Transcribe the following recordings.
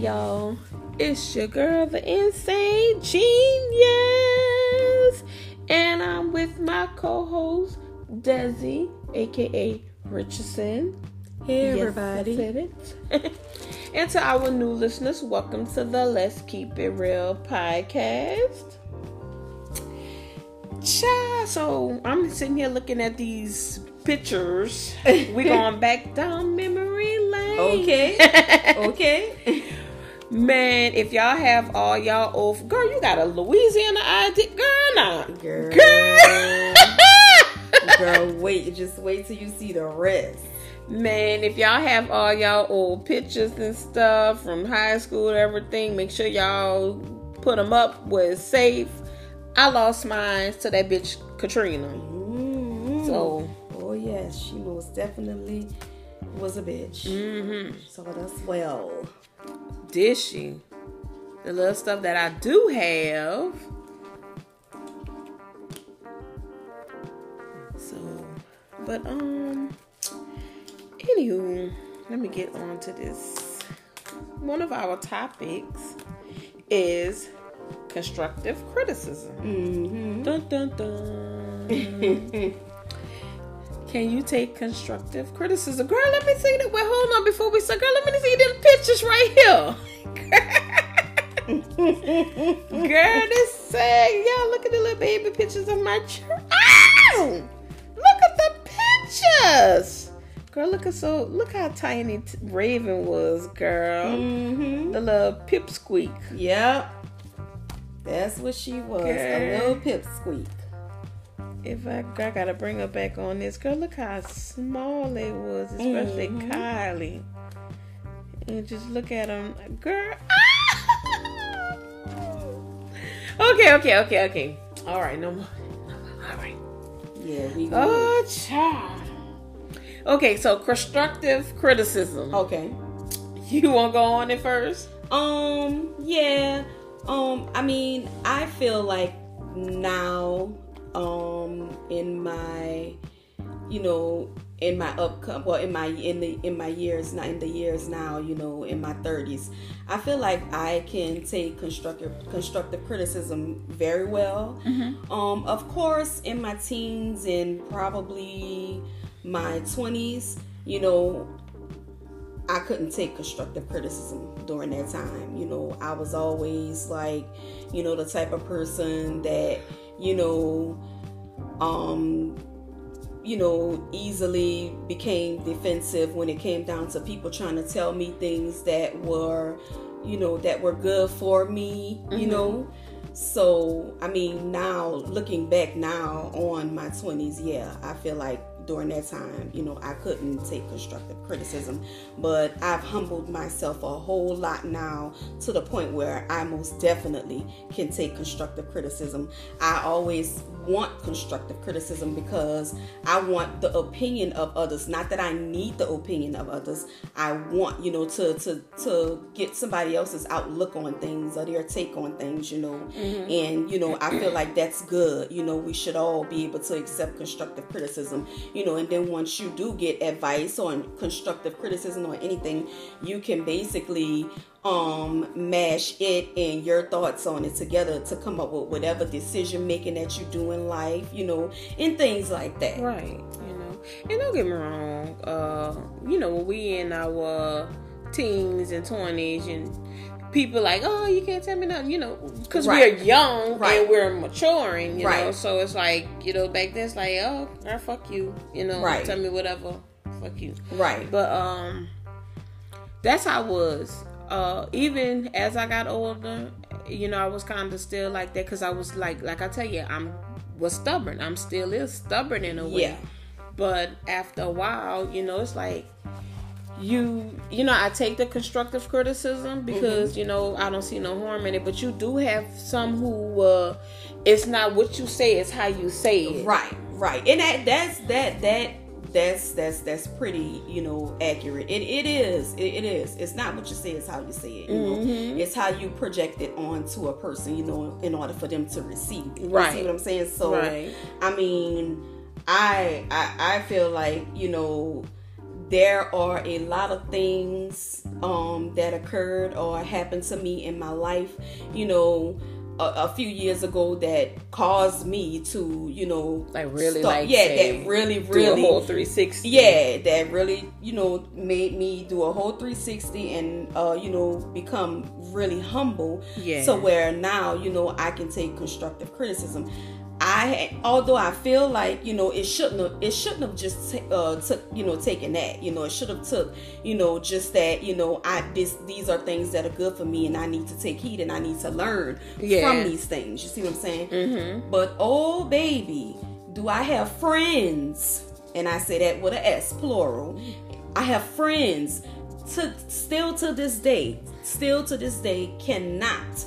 y'all. It's your girl, the Insane Genius. And I'm with my co host, Desi, aka Richardson. Hey, Yes, everybody. I said it. and to our new listeners, welcome to the Let's Keep It Real podcast. Cha, so I'm sitting here looking at these pictures. We're going back down memory lane. Okay. okay. Man, if y'all have all y'all old girl, you got a Louisiana ID, girl, nah, Girl. girl. Girl, wait. Just wait till you see the rest. Man, if y'all have all y'all old pictures and stuff from high school and everything, make sure y'all put them up where it's safe. I lost mine to that bitch Katrina. Mm-hmm. So, Oh, yes. She most definitely was a bitch. hmm So that's well. She? The little stuff that I do have. So, but um, anywho, let me get on to this. One of our topics is constructive criticism. Mm-hmm. Dun dun dun. Can you take constructive criticism? Girl, let me see that. Wait, hold on before we start. Girl, let me see them pictures right here. Girl, this say, y'all look at the little baby pictures of my child. Ow! Look at the pictures. Girl, look at so look how tiny t- Raven was, girl. mm-hmm. The little pipsqueak. Yep. That's what she was. Girl. A little pipsqueak. If I, I gotta bring her back on this, girl, look how small it was, especially Mhm. Kylie. And just look at him, girl. okay, okay, okay, okay. All right, no more. No more. All right. Yeah, we good. Oh, child. Okay, so constructive criticism. Okay. You want to go on it first? Um, yeah. Um, I mean, I feel like now, um, in my, you know, in my upcoming, well, in my in the in my years, not in the years now, you know, in my thirties, I feel like I can take constructive constructive criticism very well. Um, of course, in my teens and probably my twenties, you know, I couldn't take constructive criticism during that time. You know, I was always like, you know, the type of person that, you know, um, you know, easily became defensive when it came down to people trying to tell me things that were, you know, that were good for me, you Mhm. know. So, I mean, now looking back now on my 20s, yeah, I feel like during that time, you know, I couldn't take constructive criticism, but I've humbled myself a whole lot now to the point where I most definitely can take constructive criticism. I always want constructive criticism because I want the opinion of others, not that I need the opinion of others. I want, you know, to to to get somebody else's outlook on things or their take on things, you know. Mm-hmm. And you know, I feel like that's good. You know, we should all be able to accept constructive criticism, you know, and then once you do get advice on constructive criticism or anything, you can basically um mash it and your thoughts on it together to come up with whatever decision making that you do in life, you know, and things like that. Right, you know. And don't get me wrong, uh, you know, we in our teens and twenties and people like, oh, you can't tell me nothing, you know, because Right. we're young Right. and we're maturing, you know. So it's like, you know, back then it's like, oh, girl, fuck you, you know, Right. tell me whatever, fuck you. Right. But um, that's how I was. Uh, even as I got older, you know, I was kind of still like that because I was like, like I tell you, I'm was stubborn. I'm still is stubborn in a way. Yeah. But after a while, you know, it's like you, you know, I take the constructive criticism because you know I don't see no harm in it. But you do have some who, uh, it's not what you say; it's how you say it. Right, right. And that that's that that that's that's that's pretty you know accurate it, it is it, it is it's not what you say it's how you say it you Mhm. know it's how you project it onto a person you know in order for them to receive it. You Right. see what i'm saying so Right. i mean I, I i feel like you know there are a lot of things um, that occurred or happened to me in my life, you know, a, a, few years ago that caused me to, you know, like really, start, like yeah, that really, really, whole 360. Yeah, that really, you know, made me do a whole 360 and, uh, you know, become really humble. Yeah. So where now, you know, I can take constructive criticism. I although I feel like you know it shouldn't have it shouldn't have just t- uh, took you know taken that you know it should have took you know just that you know I this these are things that are good for me and I need to take heed and I need to learn yeah. from these things. You see what I'm saying? Mm-hmm. But oh baby, do I have friends? And I say that with an S plural. I have friends to still to this day, still to this day cannot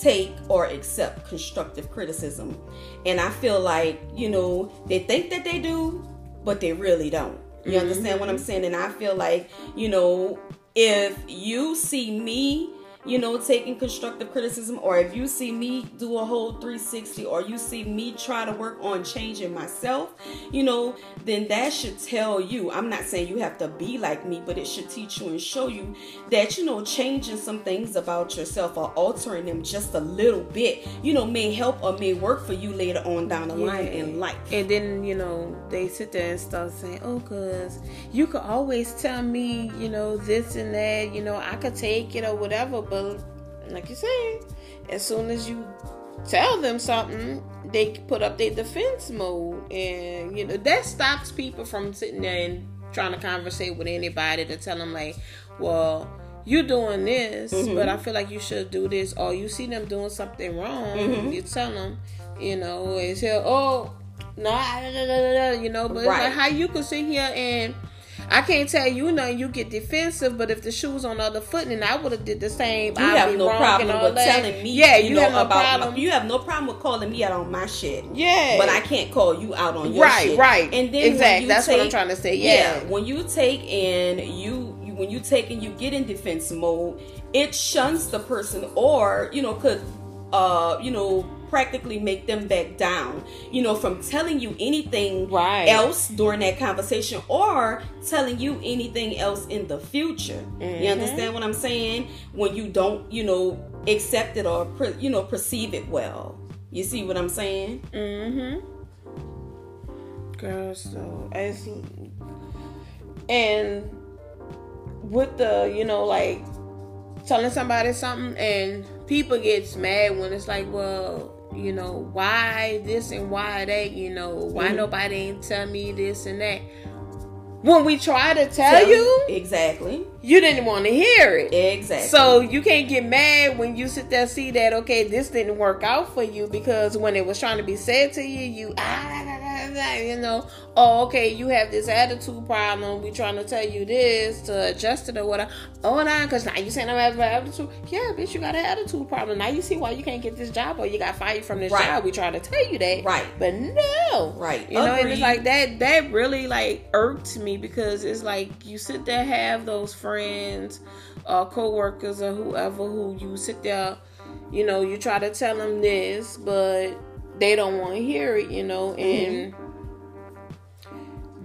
take or accept constructive criticism. And I feel like, you know, they think that they do, but they really don't. You mm-hmm. understand what I'm saying? And I feel like, you know, if you see me you know, taking constructive criticism, or if you see me do a whole 360, or you see me try to work on changing myself, you know, then that should tell you. I'm not saying you have to be like me, but it should teach you and show you that, you know, changing some things about yourself or altering them just a little bit, you know, may help or may work for you later on down the yeah. line in life. And then, you know, they sit there and start saying, oh, because you could always tell me, you know, this and that, you know, I could take it or whatever but like you say, as soon as you tell them something, they put up their defense mode, and you know that stops people from sitting there and trying to conversate with anybody to tell them like, well, you're doing this, mm-hmm. but I feel like you should do this, or you see them doing something wrong, mm-hmm. you tell them, you know, and say, oh, no, nah, you know, but right. like how you could sit here and I can't tell you nothing. You get defensive, but if the shoe's on the other foot, then I would have did the same. You I'd have no problem with that. telling me. Yeah, you, you know, have no about problem. You have no problem with calling me out on my shit. Yeah, but I can't call you out on your right, shit. Right, right. And then exactly. That's take, what I'm trying to say. Yeah. yeah, when you take and you, you when you take and you get in defense mode, it shuns the person, or you know, could uh, you know practically make them back down, you know, from telling you anything right. else during that conversation or telling you anything else in the future. Mm-hmm. You understand what I'm saying? When you don't, you know, accept it or, you know, perceive it well. You see what I'm saying? Mm-hmm. Girl, so as and with the, you know, like telling somebody something and people gets mad when it's like, well, you know, why this and why that, you know, why mm-hmm. nobody ain't tell me this and that. When we try to tell, tell you exactly, you didn't want to hear it. Exactly. So you can't get mad when you sit there see that okay, this didn't work out for you because when it was trying to be said to you, you ah you know, oh, okay, you have this attitude problem. We trying to tell you this to adjust it or whatever. Oh, nah, because now you saying I'm having an attitude. Yeah, bitch, you got an attitude problem. Now you see why you can't get this job or you got fired from this right. job. We trying to tell you that. Right. But no. Right. You know, and it's like that, that really like irked me because it's like you sit there, have those friends or co-workers or whoever who you sit there, you know, you try to tell them this, but they don't want to hear it, you know, and mm-hmm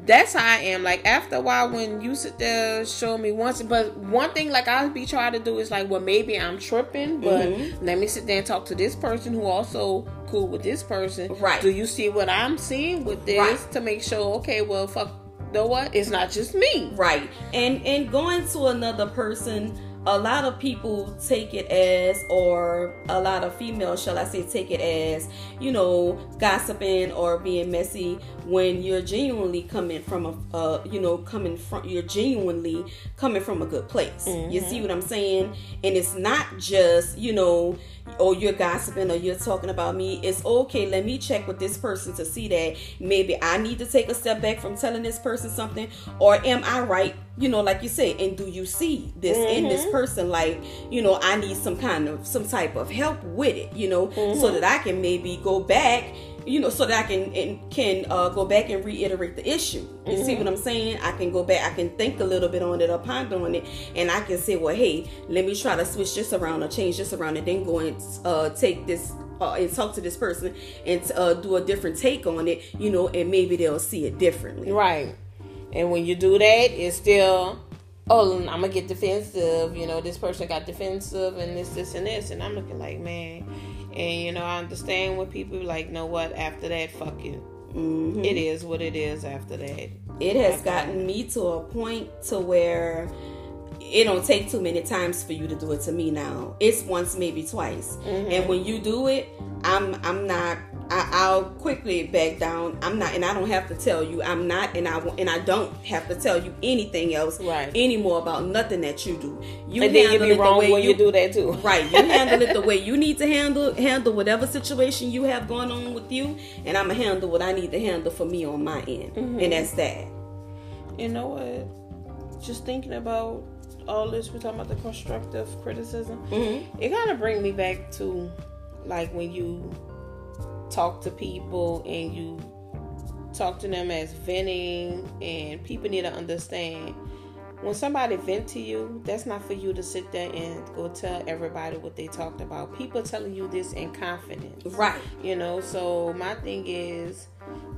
that's how I am. Like after a while, when you sit there, show me once. But one thing, like I'll be trying to do is like, well, maybe I'm tripping, but mm-hmm. let me sit there and talk to this person who also cool with this person. Right? Do you see what I'm seeing with this right. to make sure? Okay, well, fuck. Know what? It's not just me. Right. And and going to another person a lot of people take it as, or a lot of females, shall I say, take it as, you know, gossiping or being messy when you're genuinely coming from a, uh, you know, coming from, you're genuinely coming from a good place. Mm-hmm. You see what I'm saying? And it's not just, you know, or you're gossiping or you're talking about me, it's okay. Let me check with this person to see that maybe I need to take a step back from telling this person something, or am I right? You know, like you say, and do you see this mm-hmm. in this mm-hmm. person? Like, you know, I need some kind of some type of help with it, you know, mm-hmm. so that I can maybe go back you know, so that I can and can uh, go back and reiterate the issue. You mm-hmm. see what I'm saying? I can go back, I can think a little bit on it or ponder on it, and I can say, well, hey, let me try to switch this around or change this around, and then go and uh, take this uh, and talk to this person and uh, do a different take on it, you know, and maybe they'll see it differently. Right. And when you do that, it's still, oh, I'm gonna get defensive. You know, this person got defensive, and this, this, and this, and I'm looking like, man. And you know, I understand when people like, know what? After that, fuck you. Mm-hmm. It is what it is. After that, it has gotten me to a point to where it don't take too many times for you to do it to me now. It's once, maybe twice. Mm-hmm. And when you do it, I'm I'm not. I, will quickly back down. I'm not, and I don't have to tell you. I'm not, and I and I don't have to tell you anything else right. anymore about nothing that you do. You and handle then you wrong the way when you, you, do that too. Right. You handle it the way you need to handle handle whatever situation you have going on with you, and I'm gonna handle what I need to handle for me on my end, mm-hmm. and that's that. You know what? Just thinking about all this, we're talking about the constructive criticism. Mm-hmm. It kind of bring me back to like when you talk to people and you talk to them as venting, and people need to understand when somebody vent to you, that's not for you to sit there and go tell everybody what they talked about. People telling you this in confidence, right? You know. So my thing is,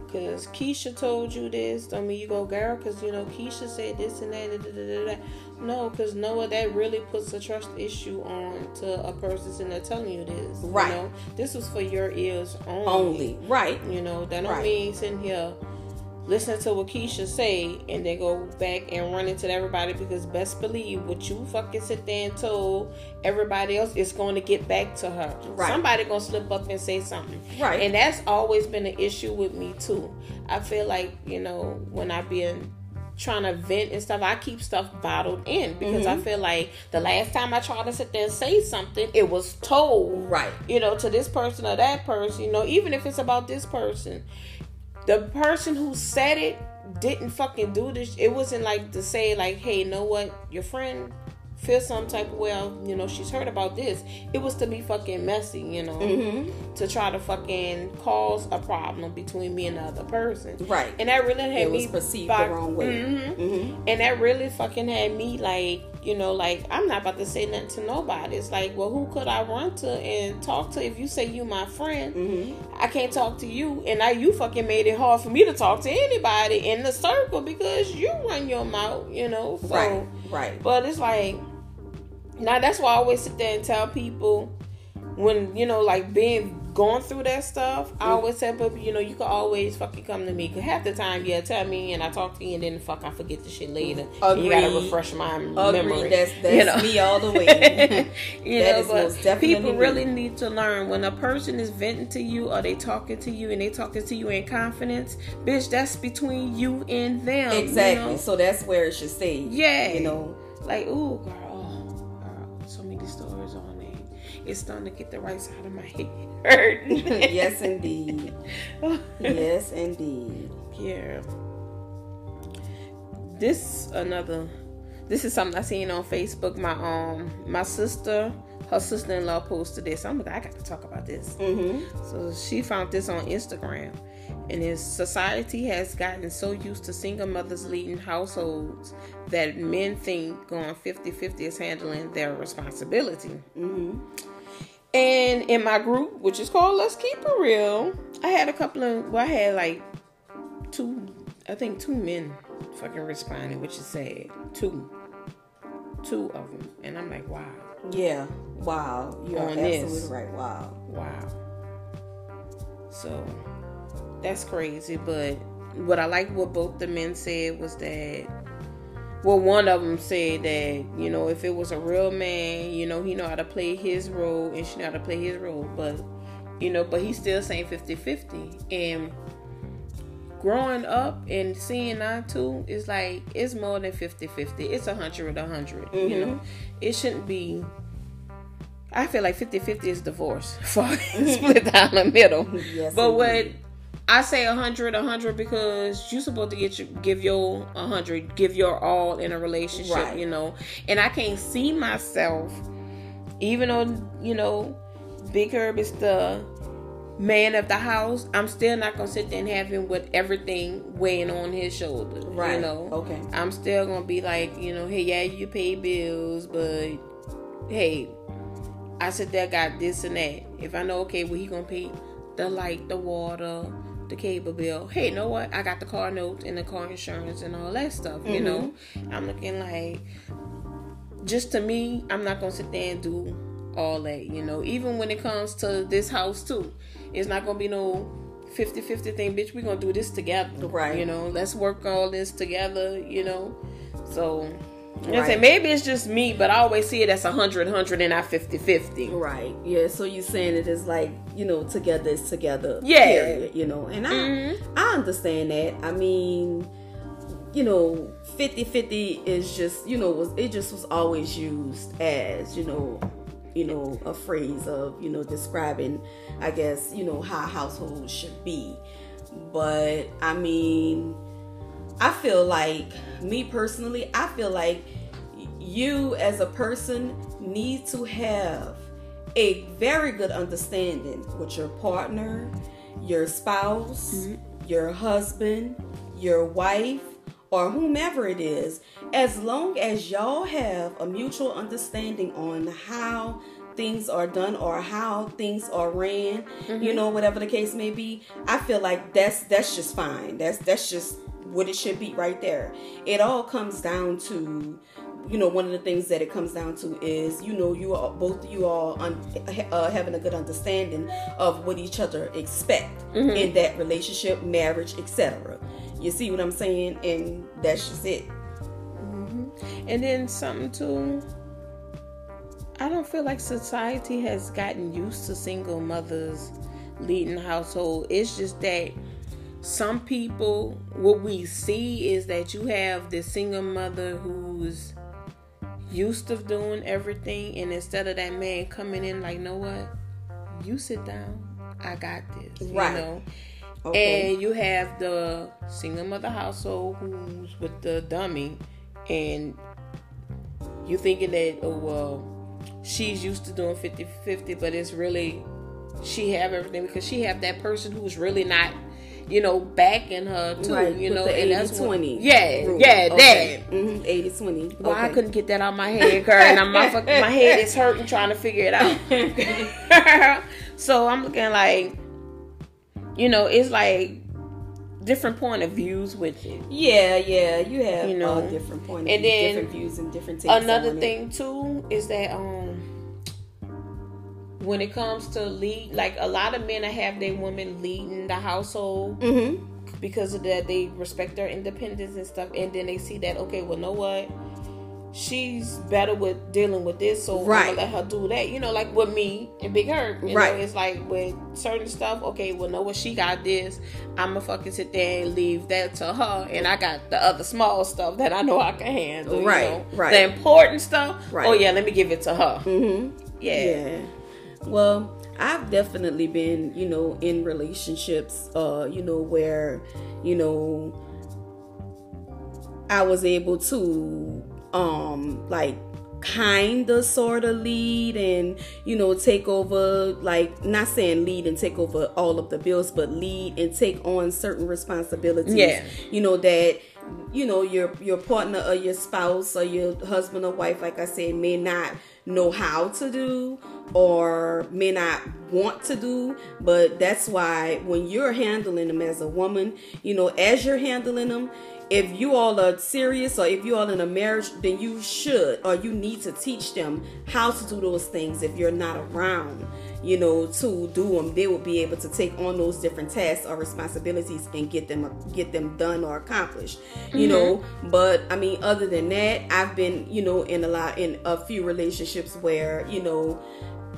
because Keisha told you this, don't mean you go, girl, because you know Keisha said this and that. Da, da, da, no, because Noah, that really puts a trust issue on to a person sitting there telling you this. Right. You know? This was for your ears only. Only. Right. You know, that don't right. mean sitting here listening to what Keisha say and then go back and run into everybody because best believe what you fucking sit there and told everybody else is going to get back to her. Right. Somebody gonna slip up and say something. Right. And that's always been an issue with me too. I feel like, you know, when I've been trying to vent and stuff, I keep stuff bottled in because mm-hmm. I feel like the last time I tried to sit there and say something, it was told, right? You know, to this person or that person. You know, even if it's about this person, the person who said it didn't fucking do this. It wasn't like to say like, hey, know what, your friend feel some type of way you know she's heard about this. It was to be fucking messy you know mm-hmm. to try to fucking cause a problem between me and the other person. Right. And that really had it me was perceived by, the wrong way. Mm-hmm. Mm-hmm. and that really fucking had me like you know like i'm not about to say nothing to nobody. It's like well who could i run to and talk to if you say you my friend? Mm-hmm. i can't talk to you. And now you fucking made it hard for me to talk to anybody in the circle because you run your mouth you know so, right. Right. but it's like now that's why I always sit there and tell people when you know like being going through that stuff. I mm. always tell people you know you can always fucking come to me because half the time yeah tell me and I talk to you and then fuck I forget the shit later. Agreed. You gotta refresh my Agreed. memory. That's that's you know? me all the way. you that know, but definitely people me. really need to learn when a person is venting to you or they talking to you and they talking to you in confidence, bitch. That's between you and them. Exactly. You know? So that's where it should stay. Yeah. You know, like ooh girl it's starting to get the right side of my head hurt. yes, indeed. yes, indeed. Yeah. This another. This is something I seen on Facebook. My um, my sister, her sister-in-law posted this. I'm like, I got to talk about this. Mm-hmm. So she found this on Instagram, and his society has gotten so used to single mothers leading households that men think going 50-50 is handling their responsibility. Mm-hmm. And in my group, which is called Let's Keep It Real, I had a couple of, well, I had like two, I think two men fucking responding, which is sad. Two. Two of them. And I'm like, wow. Yeah. Wow. You're On absolutely this. right. Wow. Wow. So that's crazy. But what I like what both the men said was that well one of them said that you know if it was a real man you know he know how to play his role and she know how to play his role but you know but he's still saying 50-50 and growing up and seeing that too is like it's more than 50-50 it's a hundred a 100 mm-hmm. you know it shouldn't be I feel like 50-50 is divorce for split down the middle. Yes, but indeed. I say a hundred, a hundred because you're supposed to get your, give your a hundred, give your all in a relationship, right. you know. And I can't see myself, even though you know, Big Herb is the man of the house. I'm still not gonna sit there and have him with everything weighing on his shoulders, right? You know, okay. I'm still gonna be like, you know, hey, yeah, you pay bills, but hey, I sit there got this and that. If I know, okay, well, he gonna pay the light, the water the cable bill. Hey, you know what? I got the car note and the car insurance and all that stuff. Mm-hmm. You know, I'm looking like just to me, I'm not gonna sit there and do all that. You know, even when it comes to this house too, it's not gonna be no 50 50 thing, bitch. We're gonna do this together. Right. You know, let's work all this together, you know. So Right. I say maybe it's just me, but I always see it as 100, 100 and not 50, 50. Right. Yeah. So you're saying it is like, you know, together is together. Yeah. Period, you know, and I, mm-hmm. I understand that. I mean, you know, 50, 50 is just, you know, was it just was always used as, you know, you know, a phrase of, you know, describing, I guess, you know, how households should be. But I mean, I feel like, me personally, I feel like you as a person need to have a very good understanding with your partner, your spouse, mm-hmm. your husband, your wife, or whomever it is, as long as y'all have a mutual understanding on how things are done or how things are ran, mm-hmm. you know, whatever the case may be, I feel like that's that's just fine. That's that's just what it should be right there. It all comes down to you know one of the things that it comes down to is you know you are both you all un, uh, having a good understanding of what each other expect mm-hmm. in that relationship marriage etc you see what i'm saying and that's just it mm-hmm. and then something too i don't feel like society has gotten used to single mothers leading the household it's just that some people what we see is that you have this single mother who's used to doing everything and instead of that man coming in like know what you sit down i got this right. you know okay. and you have the single mother household who's with the dummy and you thinking that oh well she's used to doing 50-50 but it's really she have everything because she have that person who's really not you know, backing her too, right, you know, and 80, that's 20. What, yeah, rule. yeah, okay. that. Mm-hmm, 80 20. Well, okay. I couldn't get that out my head, girl, and my, my head is hurting trying to figure it out. so I'm looking like, you know, it's like different point of views with it. Yeah, yeah, you have you know different point of and views, then different views and different takes. Another thing it. too is that um when it comes to lead, like a lot of men have their women leading the household mm-hmm. because of that. They respect their independence and stuff, and then they see that okay, well, know what? She's better with dealing with this, so right. I'm gonna let her do that. You know, like with me and Big Herb. You right. Know, it's like with certain stuff. Okay, well, know what she got this. I'm gonna fucking sit there and leave that to her, and I got the other small stuff that I know I can handle. Right. You know? Right. The important stuff. Right. Oh yeah, let me give it to her. Mm-hmm. Yeah. yeah. Well, I've definitely been, you know, in relationships, uh, you know, where, you know, I was able to, um, like, kind of sort of lead and you know take over like not saying lead and take over all of the bills but lead and take on certain responsibilities yeah. you know that you know your your partner or your spouse or your husband or wife like i said may not know how to do or may not want to do but that's why when you're handling them as a woman you know as you're handling them if you all are serious or if you all in a marriage then you should or you need to teach them how to do those things if you're not around you know to do them they will be able to take on those different tasks or responsibilities and get them get them done or accomplished you mm-hmm. know but i mean other than that i've been you know in a lot in a few relationships where you know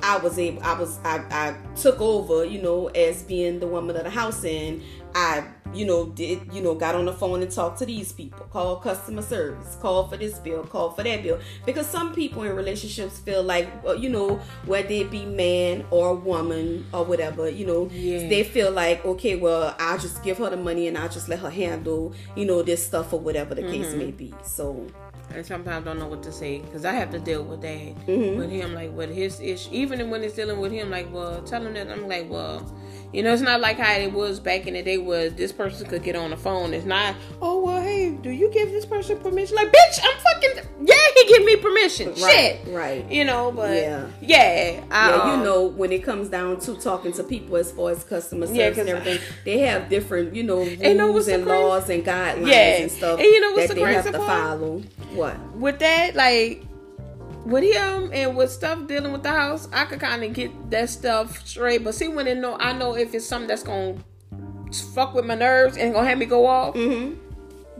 I was able I was I, I took over, you know, as being the woman of the house and I, you know, did, you know, got on the phone and talked to these people, called customer service, called for this bill, called for that bill. Because some people in relationships feel like, you know, whether it be man or woman or whatever, you know, yeah. they feel like, okay, well, I'll just give her the money and I'll just let her handle, you know, this stuff or whatever the mm-hmm. case may be. So, and sometimes don't know what to say because I have to deal with that mm-hmm. with him, like with his issue. Even when it's dealing with him, like, well, tell him that I'm like, well, you know, it's not like how it was back in the day where this person could get on the phone. It's not, oh well, hey, hey, do you give this person permission? Like, bitch, I'm fucking. Yeah, he give me permission. Right, Shit. right. You know, but Yeah. yeah, I, Yeah, you um, know, when it comes down to talking to people as far as customer service Yeah, and everything, they have different, you know, rules you know and laws and guidelines Yeah. and stuff And you know what's that the they have crazy to part? follow. What? with that, like with him and with stuff dealing with the house, I could kind of get that stuff straight. But see, when it know, I know if it's something that's gonna fuck with my nerves and gonna have me go off. Mm-hmm.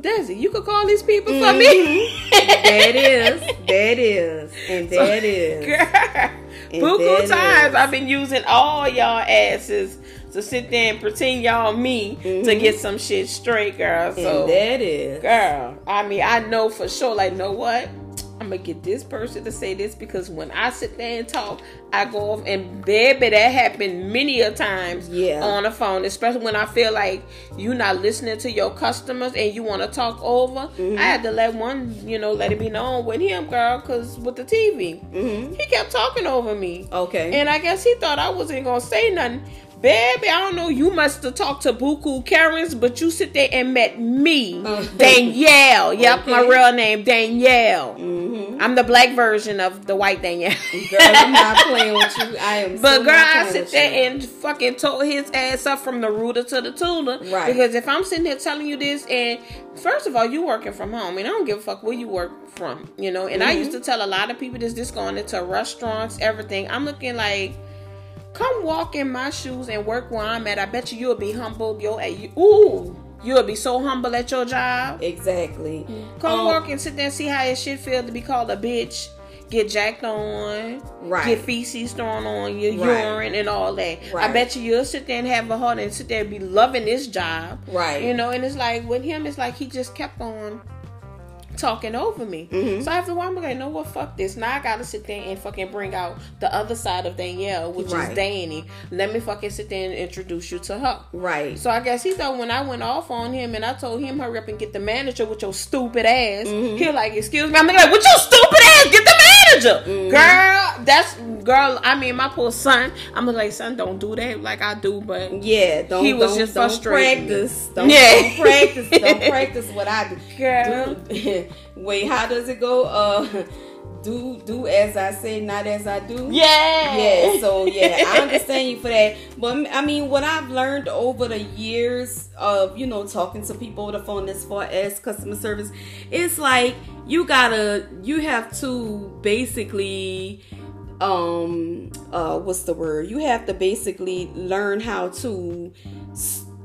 Desi, you could call these people for me. That is, that is, and that is. Girl, And buku times is. I've been using all y'all asses to sit there and pretend y'all me to get some shit straight, girl. So Mm-hmm. and that is. Girl, I mean, I know for sure, like, know what? I'm gonna get this person to say this because when I sit there and talk, I go off and baby, that happened many a times Yeah. on the phone, especially when I feel like you're not listening to your customers and you want to talk over. Mm-hmm. I had to let one, you know, let it be known with him, girl, because with the TV, Mm-hmm. he kept talking over me. Okay. And I guess he thought I wasn't gonna say nothing. Baby, I don't know. You must have talked to Buku Karens, but you sit there and met me. Danielle. Yep, my real name, Danielle. mm-hmm. I'm the black version of the white Danielle. Girl, I'm not playing with you. I am. But girl, I sit there you. and fucking told his ass up from the rooter to the tutor. Right. Because if I'm sitting here telling you this, and first of all, you working from home, and I don't give a fuck where you work from, you know. And I Mm-hmm. used to tell a lot of people this, this going into restaurants, everything. I'm looking like. Come walk in my shoes and work where I'm at. I bet you you'll be humbled. Yo, you, ooh, you'll be so humble at your job. exactly. Come Um, work and sit there and see how it shit feel to be called a bitch, get jacked on, Right. get feces thrown on your Right. urine and all that. I bet you you'll sit there and have a heart and sit there and be loving this job. Right. You know, and it's like with him, it's like he just kept on talking over me. Mm-hmm. So after a while, I'm like, no, what, fuck this. Now I gotta sit there and fucking bring out the other side of Danielle, which Right. is Danny. Let me fucking sit there and introduce you to her. Right. So I guess he thought when I went off on him and I told him hurry up and get the manager with your stupid ass, Mm-hmm. he like, excuse me. I'm like, with your stupid ass, get the manager, Mm-hmm. girl. That's girl. I mean, my poor son. I'm like, son, don't do that like I do, but Yeah, don't. He was don't, just don't frustrating me. practice. Don't, Yeah. don't practice. Don't practice what I do. Girl. Do- Wait, how does it go? Uh, do do as I say, not as I do. yeah, Yeah, so yeah, I understand you for that. But I mean, what I've learned over the years of you know talking to people over the phone as far as customer service, it's like you gotta, you have to basically, um, uh, what's the word? You have to basically learn how to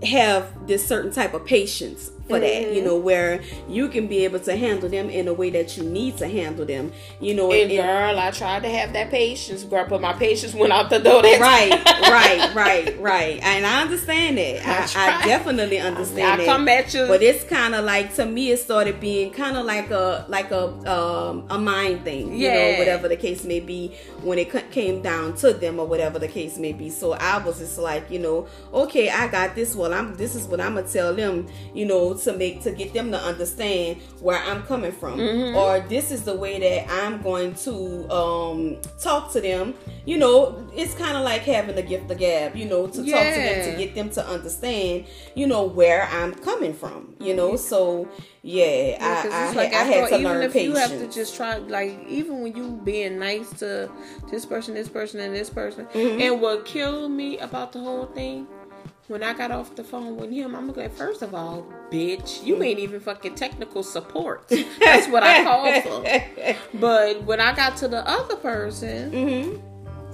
have this certain type of patience for that, you know, where you can be able to handle them in a way that you need to handle them, you know, And and- girl, I tried to have that patience, girl, but my patience went out the door. That right, right, right, right. And I understand that. I, I tried. definitely understand I that. come at you. But it's kind of like to me, it started being kind of like a like a um, a mind thing, you Yeah. know, whatever the case may be. When it came down to them, or whatever the case may be. So I was just like, you know, okay, I got this. Well, I'm this is what I'm gonna tell them, you know, to make to get them to understand where I'm coming from, Mm-hmm. or this is the way that I'm going to um, talk to them. You know, it's kind of like having a gift of gab, you know, to talk to them to get them to understand, you know, where I'm coming from, you know. So yeah, Yeah, I, I, like I all, had to even learn if patience. you have to just try, like even when you being nice to this person, this person, and this person, Mm-hmm. and what killed me about the whole thing. When I got off the phone with him, I'm like, first of all, bitch, you ain't even fucking technical support. That's what I call for. But when I got to the other person, hmm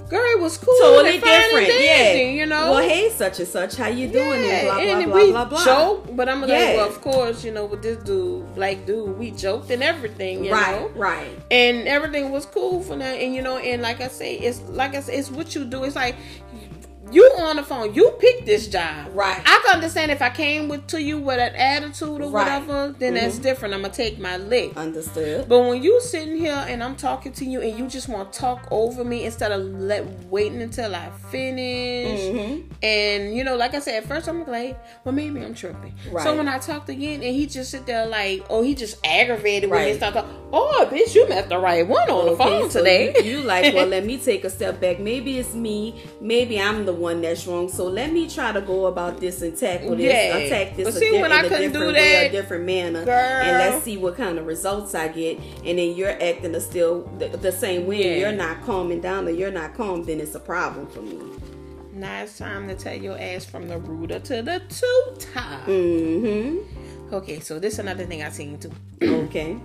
girl, it was cool. Totally and fine and different, dandy, yeah. You know, Well, hey, such and such, how you doing? yeah, and blah blah and blah we blah blah. joke, but I'm like, Yeah. well, of course, you know, with this dude, black dude, we joked and everything, you right, know, right. and everything was cool for that. And you know, and like I say, it's like I say, it's what you do. It's like you on the phone, you pick this job, Right. I can understand if I came with to you with an attitude or Right. whatever, then that's different. I'm gonna take my lick. Understood. But when you sitting here and I'm talking to you and you just want to talk over me instead of let waiting until I finish, Mhm. and you know, like I said, at first I'm like, well, maybe I'm tripping. Right. So when I talked again and he just sit there like, oh, he just aggravated when Right. they start talking. Oh, bitch, you met the right one on the phone so today. You, you like, well, let me take a step back. Maybe it's me. Maybe I'm the one that's wrong. So let me try to go about this and tackle this, Yeah. attack this But a see, di- when in I a couldn't different do way, a different manner, girl. and let's see what kind of results I get. And then you're acting the still the, the same way. Yeah. You're not calming down, or you're not calm. Then it's a problem for me. Now it's time to tell your ass from the rooter to the two-top. Mm-hmm. Okay, so this is another thing I seen too. Okay.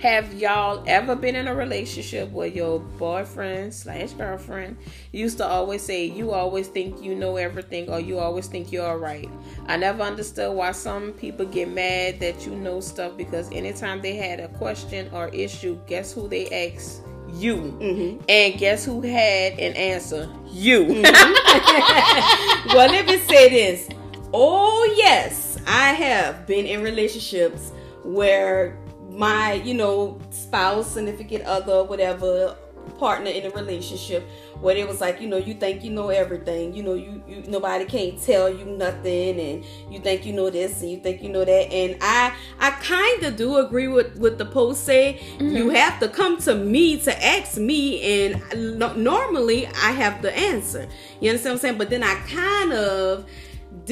Have y'all ever been in a relationship where your boyfriend slash girlfriend used to always say, You always think you know everything or you always think you're alright? I never understood why some people get mad that you know stuff because anytime they had a question or issue, guess who they asked? You. Mm-hmm. And guess who had an answer? You. Mm-hmm. well, let me say this. Oh yes, I have been in relationships where my, you know, spouse, significant other, whatever partner in a relationship where it was like you know you think you know everything. You know you, you nobody can't tell you nothing and you think you know this and you think you know that. And i i kind of do agree with with the post say mm-hmm. you have to come to me to ask me and no- normally i have the answer. You understand what i'm saying? But then i kind of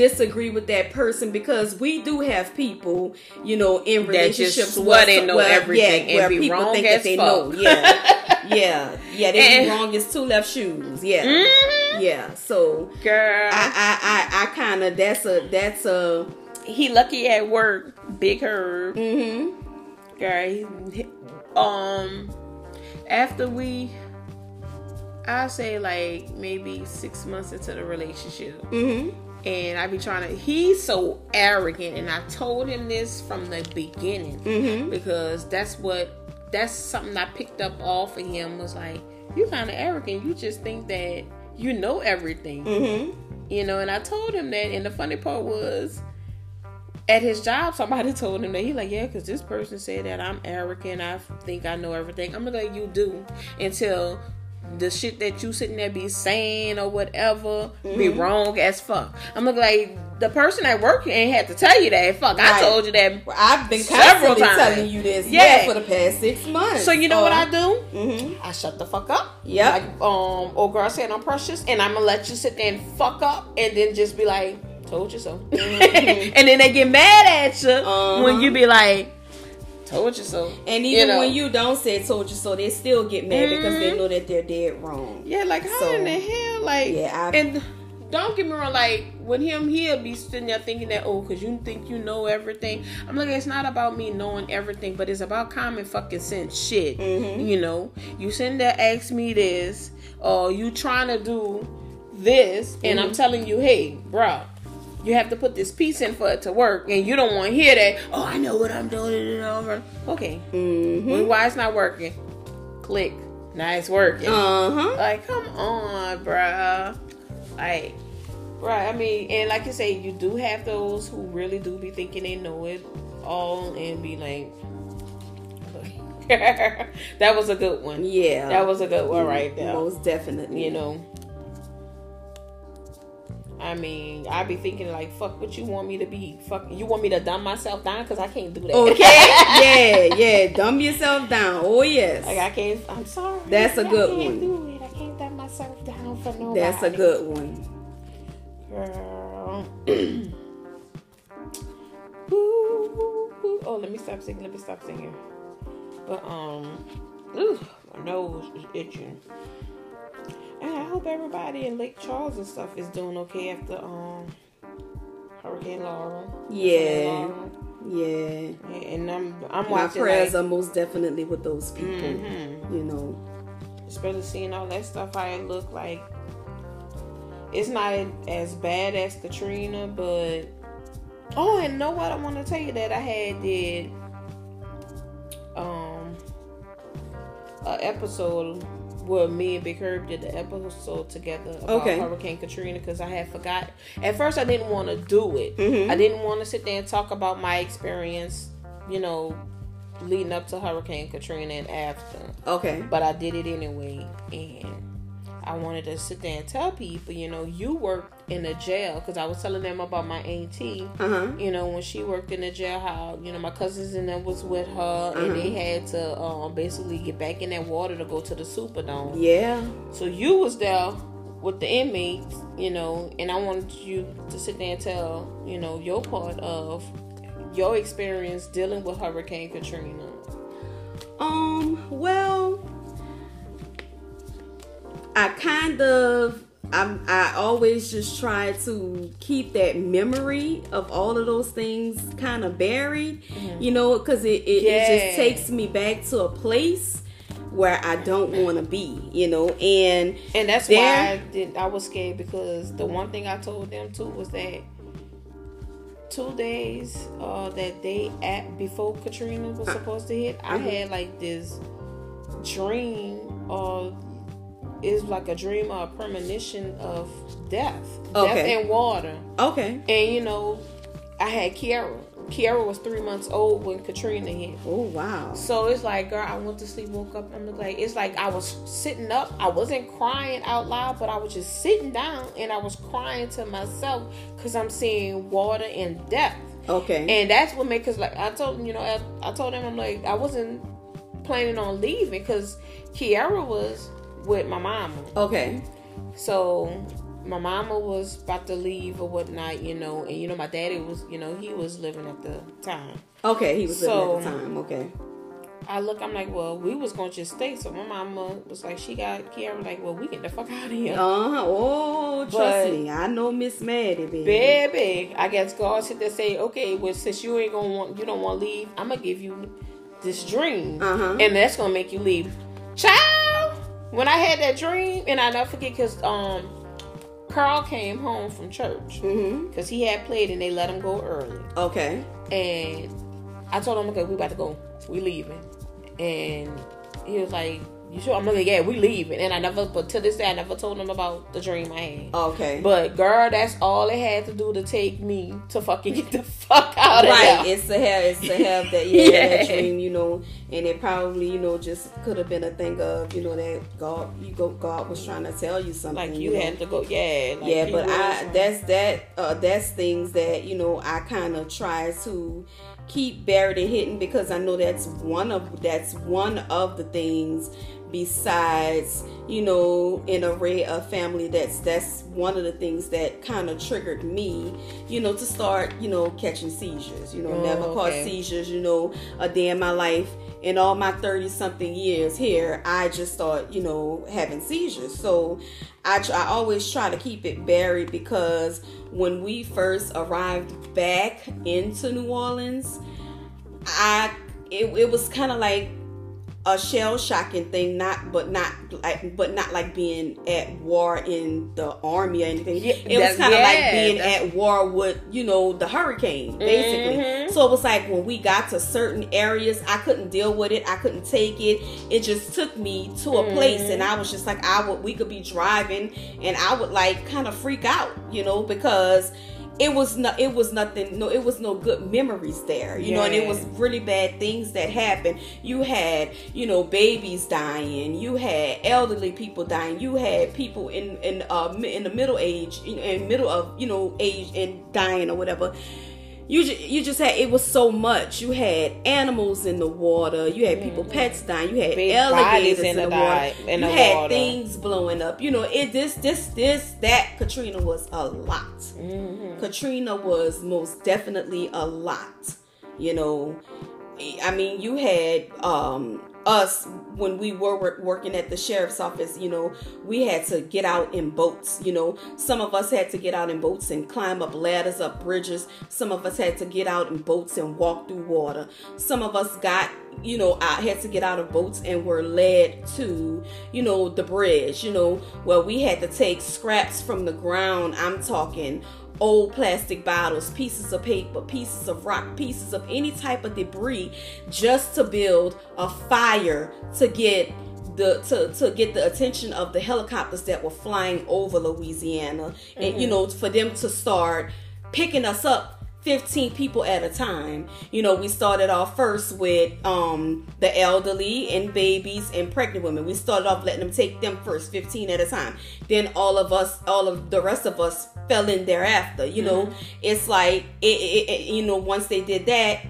disagree with that person because we do have people, you know, in relationships swear they know where- everything and where be people wrong think that they fuck. know. Yeah, yeah, yeah. They And- be wrong as two left shoes. Yeah, Mhm. yeah. So Girl. I, I, I, I kind of that's a that's a. he lucky at work. Big Herb. Mm-hmm. Girl, he, um, after we, I say like maybe six months into the relationship, Mm-hmm. And I be trying to. He's so arrogant, and I told him this from the beginning Mm-hmm. because that's what that's something I picked up off of him was like, you kind of arrogant. You just think that you know everything, Mm-hmm. you know. And I told him that, and the funny part was at his job, somebody told him that he like, yeah, because this person said that I'm arrogant. I think I know everything. I'm gonna like, you do until the shit that you sitting there be saying or whatever be wrong as fuck. I'm looking like the person at work ain't had to tell you that. Fuck, I Right. told you that. Well, I've been Several times. telling you this, Yeah. yeah, for the past six months. So you know what I do? Mm-hmm. I shut the fuck up. Yeah. Like um, old girl said, I'm precious, and I'm gonna let you sit there and fuck up, and then just be like, "Told you so," and then they get mad at you Uh-huh. when you be like, "Told you so." And You even know? when you don't say "told you so," they still get mad because they know that they're dead wrong. yeah, like how So, in the hell, like, yeah, I- and don't get me wrong, like with him, he'll be sitting there thinking that, oh, because you think you know everything. I'm like, it's not about me knowing everything, but it's about common fucking sense shit. Mm-hmm. You know, you sitting there ask me this, or you trying to do this, and Mm-hmm. I'm telling you, hey, bro. You have to put this piece in for it to work, and you don't want to hear that. Oh, I know what I'm doing. and over. Okay, Mm-hmm. why it's not working? Click. Now it's working. Uh huh. Like, come on, bruh. Like, right. I mean, and like you say, you do have those who really do be thinking they know it all and be like, that was a good one. Yeah. That was a good one right there. Most definitely. You know. I mean, I be thinking like, fuck, what you want me to be? Fuck, you want me to dumb myself down because I can't do that. Okay. yeah. Yeah. Dumb yourself down. Oh yes. like I can't. I'm sorry. That's a good I can't one. Do it. I can't dumb myself down for nobody. That's a good one. Girl. Oh, let me stop singing. Let me stop singing. But um, ooh, my nose is itching. And I hope everybody in Lake Charles and stuff is doing okay after um Hurricane Laura. Yeah. Laura. Yeah. And I'm I'm My watching prayers like, are most definitely with those people. Mhm. You know. especially seeing all that stuff. How it looked like. It's not as bad as Katrina, but oh, and know what? I want to tell you that I had did um a episode where me and Big Herb did the episode together about Okay. Hurricane Katrina because I had forgot. At first, I didn't want to do it. Mhm. I didn't want to sit there and talk about my experience, you know, leading up to Hurricane Katrina and after Okay. but I did it anyway. And I wanted to sit there and tell people, you know, you worked in a jail because I was telling them about my auntie. Uh huh. You know, when she worked in the jail, how you know my cousins and them was with her, and they had to um, basically get back in that water to go to the Superdome. Yeah. So you was there with the inmates, you know, and I wanted you to sit there and tell, you know, your part of your experience dealing with Hurricane Katrina. Um, well, I kind of I'm I always just try to keep that memory of all of those things kind of buried, mm-hmm. you know, because it, it, yeah. it just takes me back to a place where I don't want to be, you know, and and that's there, why I did. I was scared because the one thing I told them too was that two days uh, that day at before Katrina was uh, supposed to hit, I mm-hmm. had like this dream of is like a dream or a premonition of death, okay. death and water. Okay. And you know, I had Kiara. Kiara was three months old when Katrina hit. Oh wow! So it's like, girl, I went to sleep, woke up. I'm like, it's like I was sitting up. I wasn't crying out loud, but I was just sitting down and I was crying to myself because I'm seeing water and death. Okay. And that's what made, cause like I told you know, I, I told him I'm like I wasn't planning on leaving because Kiara was with my mama. Okay. So my mama was about to leave or whatnot, you know, and you know my daddy was, you know, he was living at the time. Okay, he was so, living at the time. Okay. I look, I'm like, well, we was gonna just stay. So my mama was like, she got Kiara, like, well, we get the fuck out of here. Uh huh. Oh, trust but, me, I know Miss Maddie, baby. Baby, I guess God said to say, okay, well, since you ain't gonna want, you don't want to leave, I'm gonna give you this dream, uh-huh. and that's gonna make you leave. Child, when I had that dream, and I never forget because um, Carl came home from church because mm-hmm. he had played and they let him go early. Okay. And I told him, okay, we about to go. We leaving. And he was like, you sure? I'm like, yeah, we leaving. And I never, but to this day, I never told him about the dream I had. Okay. But girl, that's all it had to do to take me to fucking get the fuck out of right. It's to have, it's to have that, yeah, yeah. that dream, you know. And it probably, you know, just could have been a thing of, you know, that God, you go, God was trying to tell you something. Like you, you had to go, yeah. Like yeah, but I, that's that, uh, that's things that you know I kind of try to keep buried and hidden because I know that's one of that's one of the things besides you know an array of family that's that's one of the things that kind of triggered me you know to start you know catching seizures you know oh, never okay. caught seizures you know a day in my life in all my 30 something years here i just start you know having seizures so I, I always try to keep it buried because when we first arrived back into new orleans i it, it was kind of like a shell shocking thing, not but not like but not like being at war in the army or anything. Yeah, it was kind of yeah, like being at war with you know the hurricane basically. Mm-hmm. So it was like when we got to certain areas, I couldn't deal with it. I couldn't take it. It just took me to a mm-hmm. place, and I was just like I would. We could be driving, and I would like kind of freak out, you know, because it was not it was nothing no it was no good memories there you yeah. know and it was really bad things that happened you had you know babies dying you had elderly people dying you had people in in uh in the middle age in middle of you know age and dying or whatever you just, you just had it was so much. You had animals in the water. You had people, mm-hmm. pets dying. You had Big alligators in, the, the water. In you the had water. things blowing up. You know, it this this this that Katrina was a lot. Mm-hmm. Katrina was most definitely a lot. You know, I mean, you had um us when we were working at the sheriff's office you know we had to get out in boats you know. Some of us had to get out in boats and climb up ladders up bridges. Some of us had to get out in boats and walk through water. Some of us got you know I had to get out of boats and were led to you know the bridge you know. Where we had to take scraps from the ground. I'm talking old plastic bottles, pieces of paper, pieces of rock, pieces of any type of debris just to build a fire to get the to, to get the attention of the helicopters that were flying over Louisiana mm-hmm. and you mm-hmm. know for them to start picking us up 15 people at a time. You know, we started off first with um, the elderly and babies and pregnant women. We started off letting them take them first, 15 at a time. Then all of us, all of the rest of us fell in thereafter. You know, mm-hmm. it's like, it, it, it, you know, once they did that,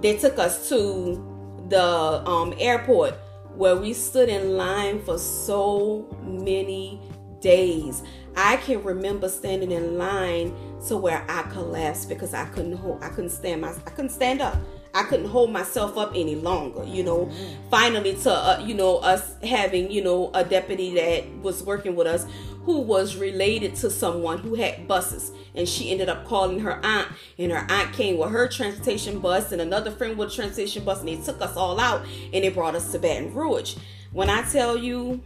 they took us to the um, airport where we stood in line for so many days. I can remember standing in line to where I collapsed because I couldn't hold, I couldn't stand my, I couldn't stand up. I couldn't hold myself up any longer. You know, mm-hmm. finally to uh, you know us having you know a deputy that was working with us who was related to someone who had buses, and she ended up calling her aunt, and her aunt came with her transportation bus and another friend with transportation bus, and they took us all out and they brought us to Baton Rouge. When I tell you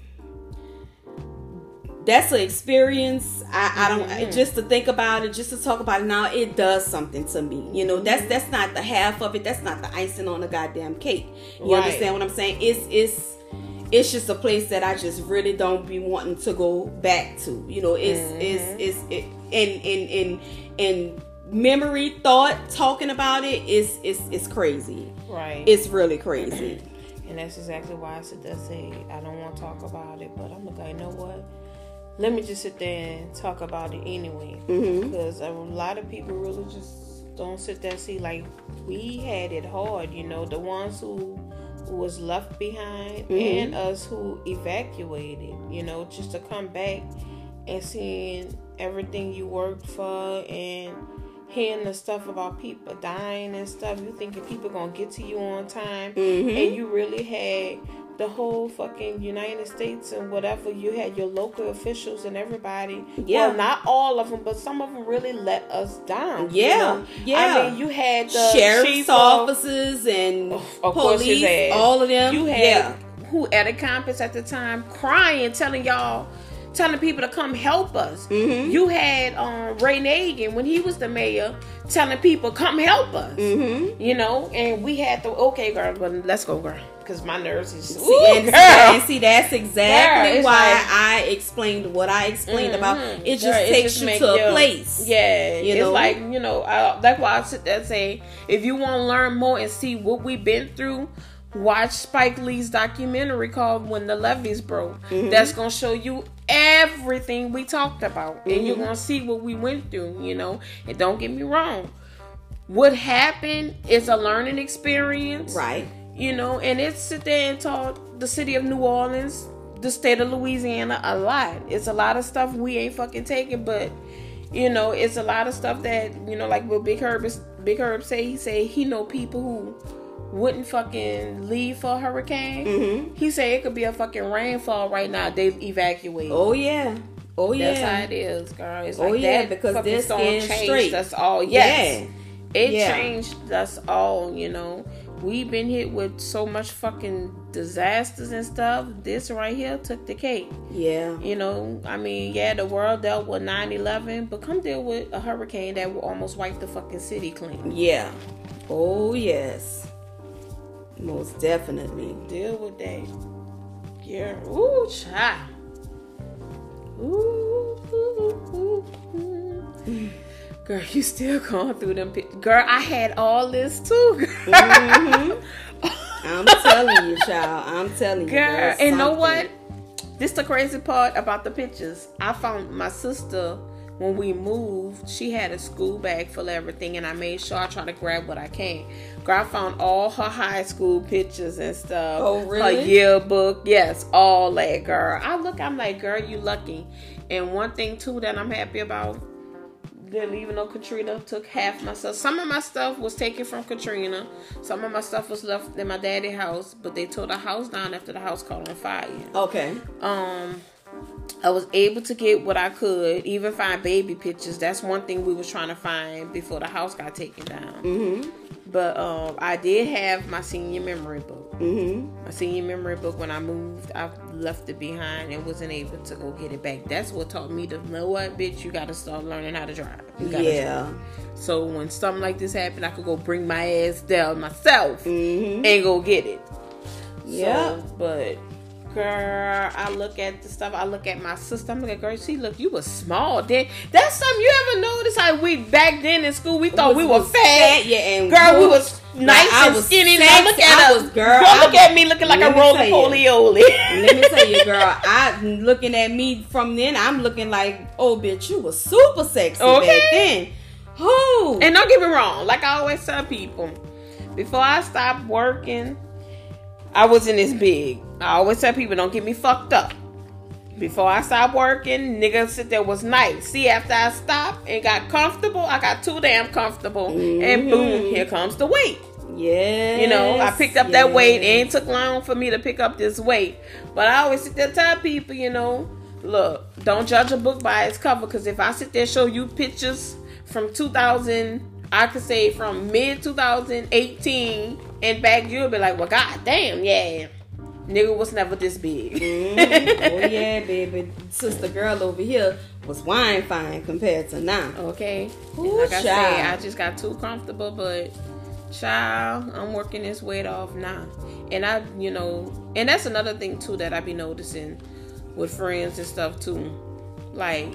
that's an experience. I, I don't mm-hmm. just to think about it, just to talk about it now. It does something to me. You know, that's that's not the half of it. That's not the icing on the goddamn cake. You right. understand what I'm saying? It's it's it's just a place that I just really don't be wanting to go back to. You know, it's mm-hmm. it's it's it, in in in in memory thought talking about it is is is crazy. Right. It's really crazy. and that's exactly why I said that. Say I don't want to talk about it, but I'm like, you know what? Let me just sit there and talk about it anyway. Mm-hmm. Because a lot of people really just don't sit there and see like we had it hard, you know, the ones who, who was left behind mm-hmm. and us who evacuated, you know, just to come back and seeing everything you worked for and hearing the stuff about people dying and stuff, you thinking people gonna get to you on time, mm-hmm. and you really had the whole fucking United States and whatever. You had your local officials and everybody. Yeah, well, not all of them, but some of them really let us down. Yeah, you know? yeah. I mean, you had the sheriff's offices and of, of police, all of them. You had yeah. who at a campus at the time crying, telling y'all telling people to come help us. Mm-hmm. You had um, Ray Nagin when he was the mayor telling people come help us. Mm-hmm. You know, and we had to okay, girl, but let's go, girl, because my nerves is see, Ooh, and, girl. and see that's exactly girl, why like, I explained what I explained mm-hmm. about. It just girl, takes it just you to a place. Yeah, you it's know? like you know. I, that's why I sit there and say, if you want to learn more and see what we've been through watch Spike Lee's documentary called When the Levees Broke. Mm-hmm. That's gonna show you everything we talked about, mm-hmm. and you're gonna see what we went through. You know, and don't get me wrong, what happened is a learning experience, right? You know, and it's sit there and taught the city of New Orleans, the state of Louisiana a lot. It's a lot of stuff we ain't fucking taking, but you know, it's a lot of stuff that you know, like what Big Herb is, Big Herb say. He say he know people who wouldn't fucking leave for a hurricane. Mm-hmm. He said it could be a fucking rainfall right now. They evacuate. Oh yeah. Oh yeah. That's how it is, girl. It's oh like yeah, because this storm changed straight. us all. Yes. Yeah. It yeah. changed us all, you know. We've been hit with so much fucking disasters and stuff. This right here took the cake. Yeah. You know, I mean, yeah, the world dealt with 9 11, but come deal with a hurricane that will almost wipe the fucking city clean. Yeah. Oh, yes. Most definitely. Deal with that. Yeah. Ooh, child. Ooh, ooh, ooh, Girl, you still going through them. Girl, I had all this too. Mm-hmm. I'm telling you, child. I'm telling you. Girl, and know what? This the crazy part about the pictures. I found my sister when we moved, she had a school bag full of everything, and I made sure I try to grab what I can. Girl, I found all her high school pictures and stuff. Oh, really? Her yearbook, yes, all that, girl. I look, I'm like, girl, you lucky. And one thing too that I'm happy about, that even though Katrina took half my stuff, some of my stuff was taken from Katrina. Some of my stuff was left in my daddy's house, but they tore the house down after the house caught on fire. Okay. Um I was able to get what I could, even find baby pictures. That's one thing we was trying to find before the house got taken down. Mm-hmm. But um, I did have my senior memory book. Mm-hmm. My senior memory book when I moved, I left it behind and wasn't able to go get it back. That's what taught me to know what, bitch, you got to start learning how to drive. yeah. Drive. So when something like this happened, I could go bring my ass down myself mm-hmm. and go get it. Yeah. So, but girl, I look at the stuff. I look at my sister. I'm like, girl, she look. You was small then. That's something you ever noticed. How we back then in school, we thought we were fat. fat. Yeah, and girl, we was nice and was skinny. Now look at us, girl. girl look at me looking like a roll of polioli. let me tell you, girl. I looking at me from then. I'm looking like, oh, bitch, you was super sexy okay. back then. Who? And don't get me wrong. Like I always tell people, before I stopped working I wasn't as big. I always tell people don't get me fucked up. Before I stopped working, nigga sit there was nice. See, after I stopped and got comfortable, I got too damn comfortable, mm-hmm. and boom, here comes the weight. Yeah. You know, I picked up yes. that weight. It ain't took long for me to pick up this weight. But I always sit there tell people, you know, look, don't judge a book by its cover. Because if I sit there show you pictures from 2000, I could say from mid 2018 and back, you'll be like, well, god damn, yeah. Nigga was never this big. mm-hmm. Oh yeah, baby. Sister girl over here was wine fine compared to now. Okay. Ooh, like I say, I just got too comfortable, but child, I'm working this weight off now. And I, you know, and that's another thing too that I be noticing with friends and stuff too. Like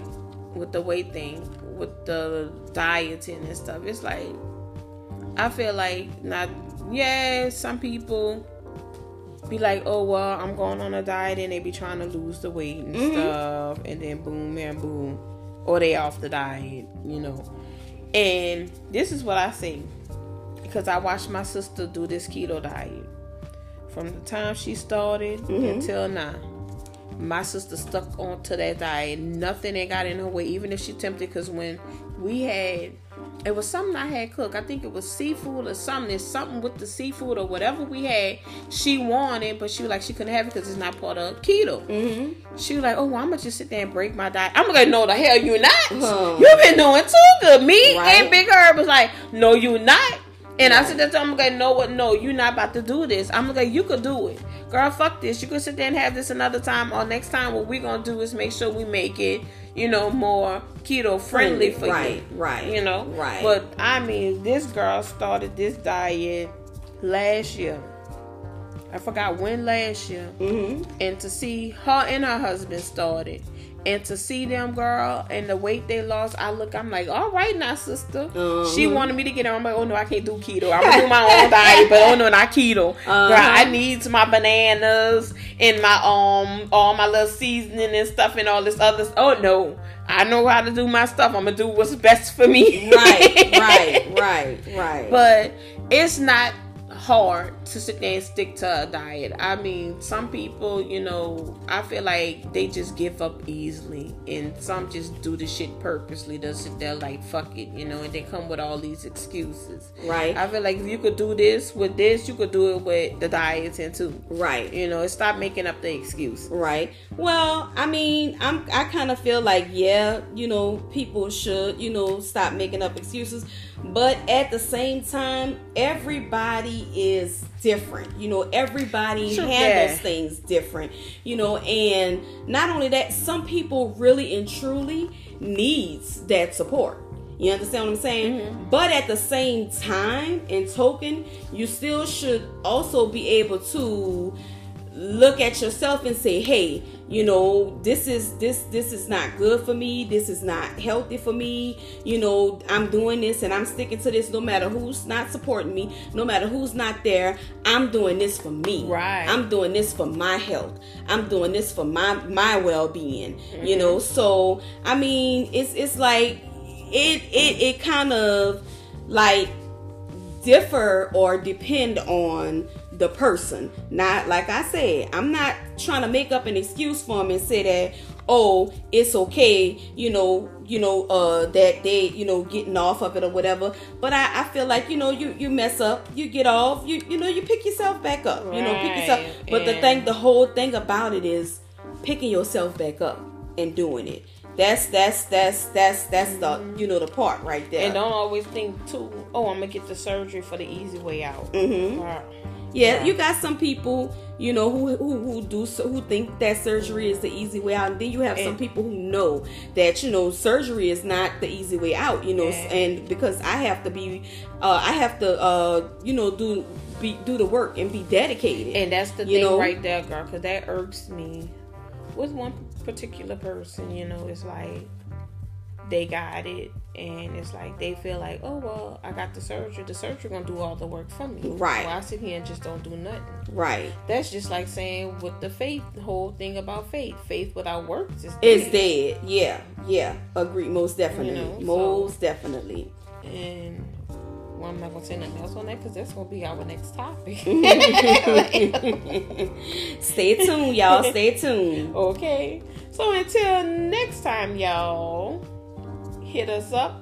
with the weight thing, with the dieting and stuff. It's like I feel like not yeah, some people be like, oh well, I'm going on a diet and they be trying to lose the weight and mm-hmm. stuff, and then boom and boom, or they off the diet, you know. And this is what I say because I watched my sister do this keto diet from the time she started mm-hmm. until now. My sister stuck onto that diet. Nothing that got in her way, even if she tempted. Because when we had, it was something I had cooked. I think it was seafood or something. It's something with the seafood or whatever we had. She wanted, but she was like she couldn't have it because it's not part of keto. Mm-hmm. She was like, "Oh, well, I'm gonna just sit there and break my diet." I'm gonna no, the hell you not. Huh. You've been doing too good. Me right. and Big Herb was like, "No, you not." And right. I said that to him, I'm like, no, what? No, you're not about to do this. I'm like, you could do it, girl. Fuck this. You could sit there and have this another time, or next time. What we're gonna do is make sure we make it, you know, more keto friendly for right, you. Right, right. You know, right. But I mean, this girl started this diet last year. I forgot when last year, mm-hmm. and to see her and her husband started and to see them girl and the weight they lost i look i'm like all right now sister uh-huh. she wanted me to get on i'm like oh no i can't do keto i'm gonna do my own diet but oh no not keto uh-huh. girl i need my bananas and my um all my little seasoning and stuff and all this other oh no I know how to do my stuff. I'm gonna do what's best for me. right, right, right, right. But it's not hard to sit there and stick to a diet. I mean, some people, you know, I feel like they just give up easily, and some just do the shit purposely. They'll sit there like, fuck it, you know, and they come with all these excuses. Right. I feel like if you could do this with this, you could do it with the dieting too. Right. You know, stop making up the excuse. Right. Well, I mean, I'm I kind of feel like yeah, you know, people should, you know, stop making up excuses, but at the same time, everybody is different. You know, everybody sure, handles yeah. things different. You know, and not only that, some people really and truly needs that support. You understand what I'm saying? Mm-hmm. But at the same time and token, you still should also be able to look at yourself and say, "Hey, you know this is this this is not good for me. This is not healthy for me. You know i'm doing this and i'm sticking to this no matter who's not supporting me no matter who's not there. I'm doing this for me. Right. I'm doing this for my health. I'm doing this for my my well-being mm-hmm. you know? So i mean it's it's like it it it kind of like differ or depend on the person. Not like I said, I'm not trying to make up an excuse for them and say that oh it's okay you know you know uh that they you know getting off of it or whatever but i i feel like you know you you mess up you get off you you know you pick yourself back up right. you know pick yourself but yeah. the thing the whole thing about it is picking yourself back up and doing it that's that's that's that's that's mm-hmm. the you know the part right there and don't always think too oh i'm gonna get the surgery for the easy way out mm-hmm. Yeah, you got some people, you know, who who, who do who think that surgery is the easy way out, and then you have and, some people who know that you know surgery is not the easy way out. You know, and because I have to be, uh, I have to, uh, you know, do be do the work and be dedicated. And that's the thing know? right there, girl, because that irks me. With one particular person, you know, it's like they got it and it's like they feel like oh well i got the surgery. The surgery gonna do all the work for me. Right. So i sit here and just don't do nothing? Right. That's just like saying with the faith the whole thing about faith. Faith without works is dead. dead. Yeah. Yeah. Agree. Most definitely. You know, most so, definitely. And Well, I'm not gonna say nothing else on that? Because that's gonna be our next topic. Stay tuned, y'all. Stay tuned. okay. So until next time, y'all, hit us up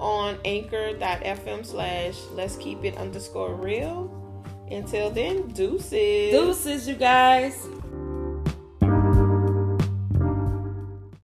on anchor.fm slash let's keep it underscore real. Until then, deuces. Deuces, you guys.